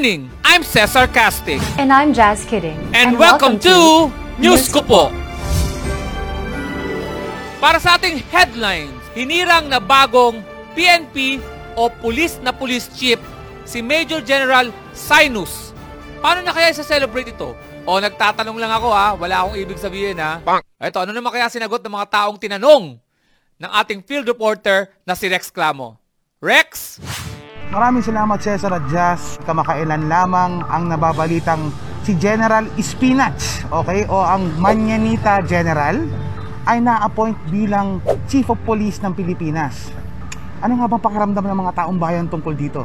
Evening! I'm Cesar Casting And I'm Jazz Kidding. and, welcome, to News ko po. Para sa ating headlines, hinirang na bagong PNP o pulis na police chief si Major General Sinus. Paano na kaya isa-celebrate ito? O nagtatanong lang ako ha, wala akong ibig sabihin ha. Ito, ano naman kaya sinagot ng mga taong tinanong ng ating field reporter na si Rex Clamo? Rex? Maraming salamat Cesar at Jazz. Kamakailan lamang ang nababalitang si General Spinach, okay, o ang Manyanita General ay na-appoint bilang Chief of Police ng Pilipinas. Ano nga bang pakiramdam ng mga taong bayan tungkol dito?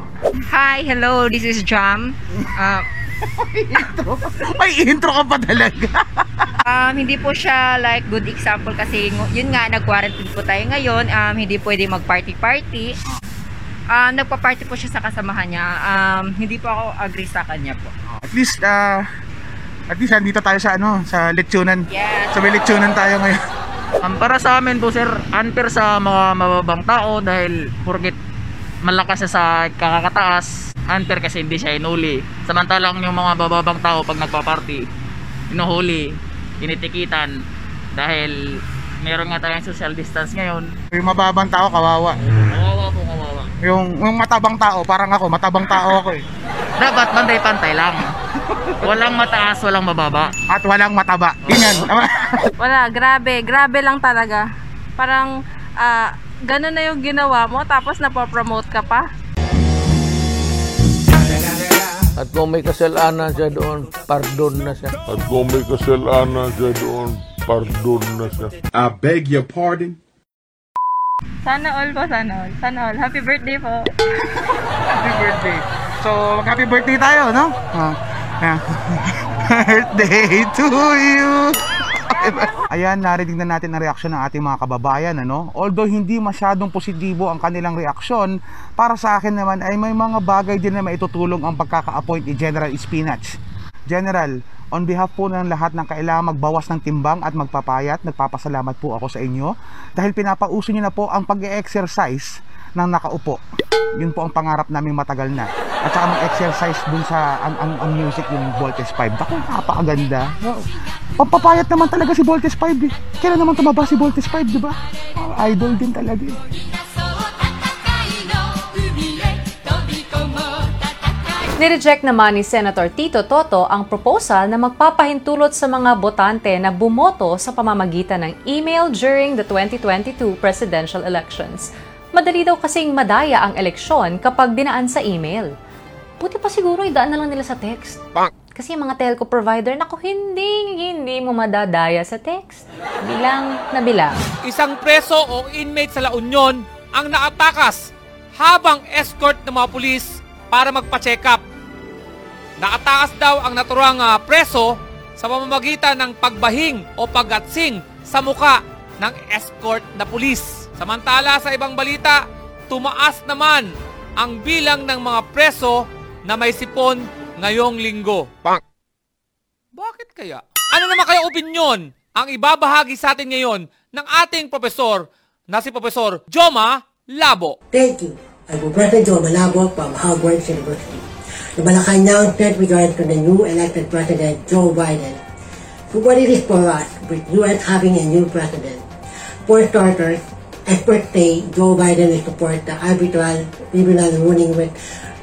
Hi, hello, this is Jam. Uh, May intro ka pa talaga. um, hindi po siya like good example kasi yun nga, nag-quarantine po tayo ngayon. Um, hindi pwede mag-party-party. Um, nagpa-party po siya sa kasamahan niya. Um, hindi po ako agree sa kanya po. at least, ah, at least andito tayo sa ano, sa leksyonan. Yes. Sa may leksyonan tayo ngayon. Um, para sa amin po sir, unfair sa mga mababang tao dahil porkit malakas siya sa kakakataas, unfair kasi hindi siya inuli. Samantalang yung mga bababang tao pag nagpa-party, inuhuli, tinitikitan dahil meron nga tayong social distance ngayon. Yung mababang tao, kawawa. Kawawa. Yung, yung matabang tao, parang ako, matabang tao ako eh. Dapat pantay-pantay lang. Walang mataas, walang mababa. At walang mataba. Ganyan. Wala, grabe. Grabe lang talaga. Parang, ah, ganun na yung ginawa mo, tapos napopromote ka pa. At kung may kasalanan siya doon, pardon na siya. At kung may kasalanan siya doon, pardon na siya. I beg your pardon. Sana all po, sana all. Sana all. Happy birthday po. happy birthday. So, mag-happy birthday tayo, no? Ah, ah. birthday to you. Ayan, narinig na natin ang reaksyon ng ating mga kababayan, ano? Although hindi masyadong positibo ang kanilang reaksyon, para sa akin naman ay may mga bagay din na maitutulong ang pagkaka-appoint ni General Spinach. General, on behalf po ng lahat ng kailangan magbawas ng timbang at magpapayat, nagpapasalamat po ako sa inyo dahil pinapauso niyo na po ang pag-exercise ng nakaupo. Yun po ang pangarap namin matagal na. At saka mag-exercise dun sa ang, ang, ang music yung Voltes 5. Ako, napakaganda. Pampapayat naman talaga si Voltes 5 eh. Kailan naman tumaba si Voltes 5, di ba? Oh, idol din talaga eh. Nireject naman ni Senator Tito Toto ang proposal na magpapahintulot sa mga botante na bumoto sa pamamagitan ng email during the 2022 presidential elections. Madali daw kasing madaya ang eleksyon kapag dinaan sa email. Buti pa siguro idaan na lang nila sa text. Kasi yung mga telco provider, naku, hindi, hindi mo madadaya sa text. Bilang na bilang. isang preso o inmate sa La Union ang naatakas habang escort ng mga pulis para magpa-check up. Naatakas daw ang naturang ah, preso sa pamamagitan ng pagbahing o pagatsing sa muka ng escort na pulis. Samantala sa ibang balita, tumaas naman ang bilang ng mga preso na may sipon ngayong linggo. Bakit kaya? Ano naman kaya opinyon ang ibabahagi sa atin ngayon ng ating profesor na si Profesor Joma Labo? Thank you. I'm Professor Joe Malabo from Hogwarts University. The Malacan announcement regarding to the new elected President Joe Biden. So what it is for us with US having a new president? For starters, experts say Joe Biden will support the arbitral tribunal ruling with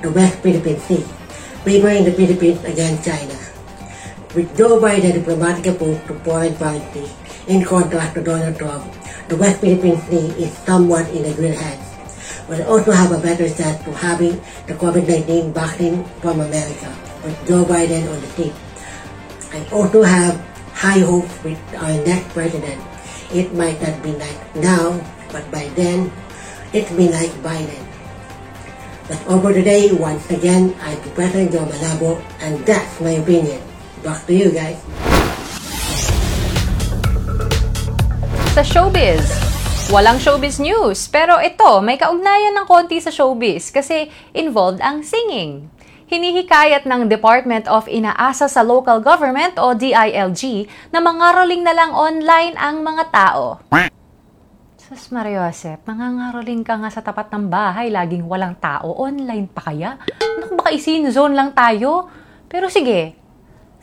the West Philippine Sea, favoring the Philippines against China. With Joe Biden diplomatic approach to foreign policy, in contrast to Donald Trump, the West Philippine Sea is somewhat in a good hands. But also have a better chance to having the COVID-19 vaccine from America with Joe Biden on the team. I also have high hopes with our next president. It might not be like now, but by then, it's be like Biden. All for today. Once again, I'm President Joe Malabo, and that's my opinion. Back to you guys. Sa showbiz, walang showbiz news. Pero ito, may kaugnayan ng konti sa showbiz kasi involved ang singing. Hinihikayat ng Department of Inaasa sa Local Government o DILG na mangaroling na lang online ang mga tao. Sus Mariosep, mangangaroling ka nga sa tapat ng bahay, laging walang tao, online pa kaya? Naku, baka isin zone lang tayo. Pero sige,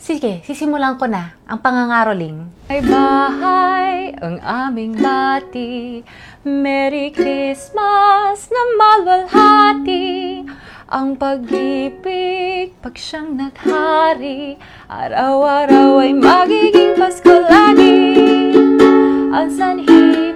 sige, sisimulan ko na ang pangangaroling. Ay bahay ang aming bati, Merry Christmas na malwalhati. Ang pag-ibig, pag siyang naghari, araw-araw ay magiging Pasko lagi. Ang sanhi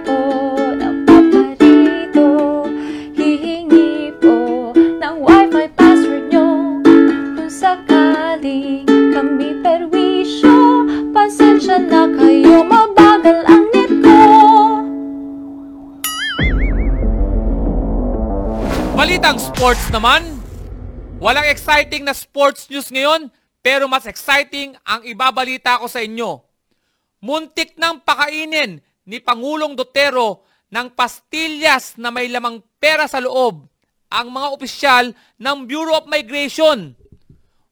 Balitang sports naman. Walang exciting na sports news ngayon, pero mas exciting ang ibabalita ko sa inyo. Muntik nang pakainin ni Pangulong Duterte ng pastillas na may lamang pera sa loob ang mga opisyal ng Bureau of Migration.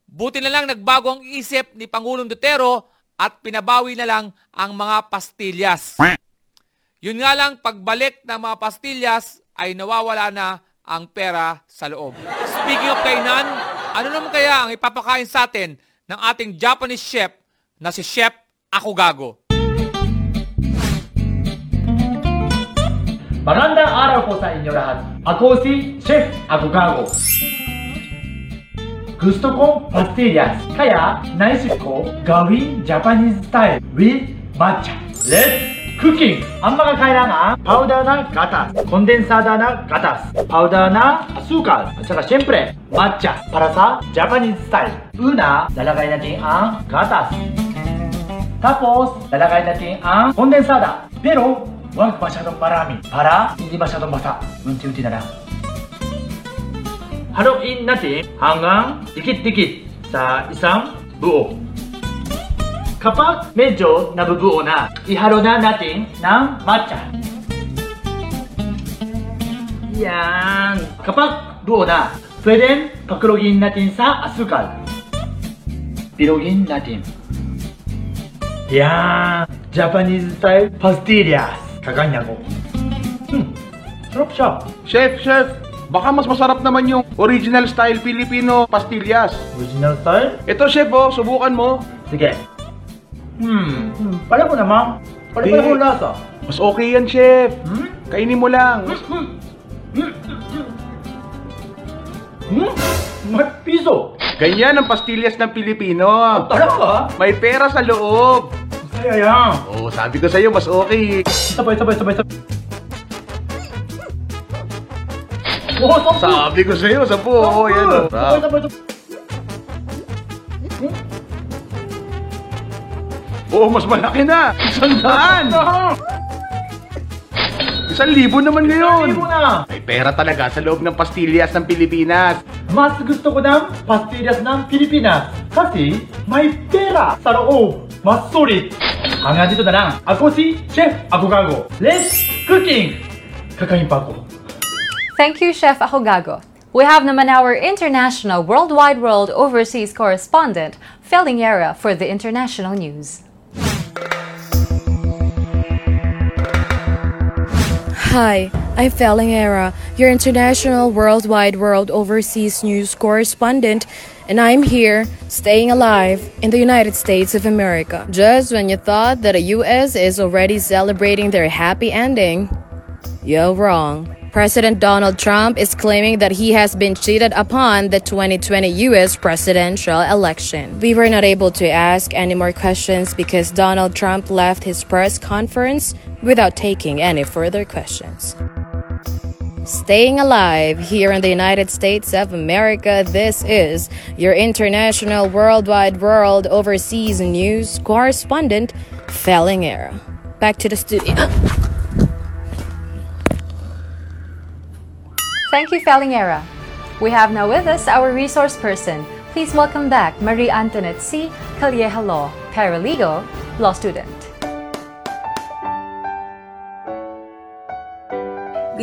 Buti na lang nagbago ang isip ni Pangulong Duterte at pinabawi na lang ang mga pastillas. Yun nga lang, pagbalik ng mga pastillas ay nawawala na ang pera sa loob. Speaking of kainan, ano naman kaya ang ipapakain sa atin ng ating Japanese chef na si Chef Ako Gago? Magandang araw po sa inyo lahat. Ako si Chef Agogago. Gusto kong pastillas, kaya naisip ko gawin Japanese style with matcha. Let's cooking! Ang mga kailangan, powder na gatas, kondensada na gatas, powder na asukal, at saka syempre, matcha para sa Japanese style. Una, lalagay natin ang gatas. Tapos, lalagay natin ang kondensada. Pero, wag masyadong marami para hindi masyadong basa. Unti-unti na lang. Haluin natin hanggang dikit-dikit sa isang buo. Kapag medyo nabubuo na, ihalo na natin ng matcha. Yan. Kapag buo na, pwedeng pakulogin natin sa asukal. Bilogin natin. Yan. Japanese style pastillas. Kaganya ko. Hmm. Sarap siya. Chef, chef, baka mas masarap naman yung original style Filipino pastillas. Original style? Ito chef oh, subukan mo. Sige. Hmm. hmm. Pala ko naman. Pala pala ko lasa. Mas okay yan chef. Hmm? Kainin mo lang. Hmm? May piso. Ganyan ang pastillas ng Pilipino. Talaga? May pera sa loob. Masaya yan. Oh, sabi ko sa'yo, mas okay. Sabay, sabay, sabay, sabay. Oh, sampu. Sabi ko sa'yo, sa buo. Oh, yan oh. Sabay, sabay, sabay. Oo, mas malaki na. Isang daan. Isang libo naman ngayon. Libo na. May pera talaga sa loob ng pastillas ng Pilipinas. Mas gusto ko ng pastillas ng Pilipinas kasi may pera sa loob. Mas sulit. Hanggang dito na lang. Ako si Chef Agogago. Let's cooking! Kakain pa ako. Thank you, Chef Ahogago. We have naman our international worldwide world overseas correspondent, Felling Yara, for the international news. Hi, I'm Felling Era, your international worldwide world overseas news correspondent, and I'm here, staying alive, in the United States of America. Just when you thought that the US is already celebrating their happy ending, you're wrong. President Donald Trump is claiming that he has been cheated upon the 2020 US presidential election. We were not able to ask any more questions because Donald Trump left his press conference without taking any further questions. Staying alive here in the United States of America, this is your international worldwide world overseas news correspondent, Felling Era. Back to the studio. Thank you, Felling Era. We have now with us our resource person. Please welcome back Marie Antoinette C. Calleja Law, paralegal, law student.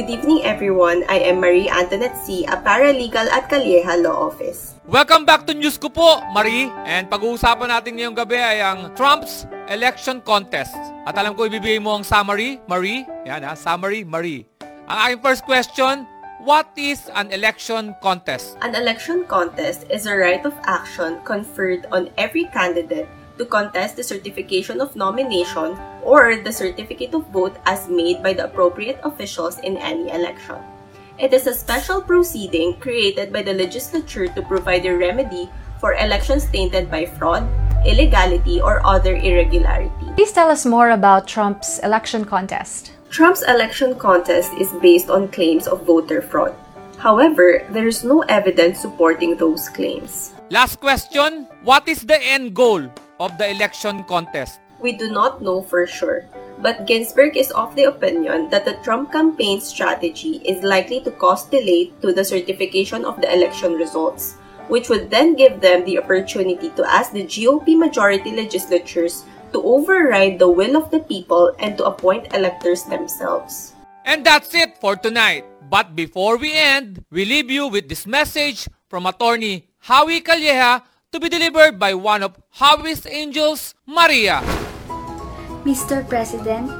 Good evening, everyone. I am Marie Antoinette C., a paralegal at Calleja Law Office. Welcome back to News ko po, Marie. And pag-uusapan natin ngayong gabi ay ang Trump's election contest. At alam ko ibibigay mo ang summary, Marie. Yan ha, summary, Marie. Ang aking first question, what is an election contest? An election contest is a right of action conferred on every candidate to contest the certification of nomination or the certificate of vote as made by the appropriate officials in any election. It is a special proceeding created by the legislature to provide a remedy for elections tainted by fraud, illegality, or other irregularity. Please tell us more about Trump's election contest. Trump's election contest is based on claims of voter fraud. However, there is no evidence supporting those claims. Last question, what is the end goal of the election contest? We do not know for sure, but Ginsburg is of the opinion that the Trump campaign strategy is likely to cause delay to the certification of the election results, which would then give them the opportunity to ask the GOP majority legislatures to override the will of the people and to appoint electors themselves. And that's it for tonight. But before we end, we leave you with this message from attorney Howie Calleja to be delivered by one of Howie's angels, Maria. Mr. President,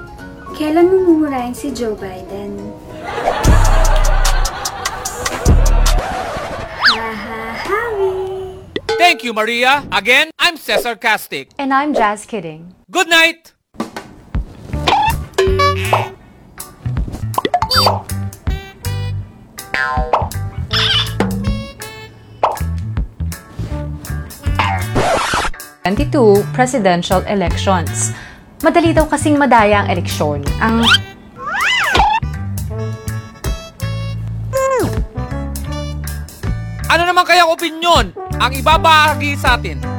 kailan mo mumurahin si Joe Biden? Thank you, Maria. Again, I'm Cesar Castic. And I'm Jazz Kidding. Good night. Twenty-two presidential elections. Madali daw kasing madaya ang eleksyon. Ang Ano naman kaya ang opinyon ang ibabahagi sa atin?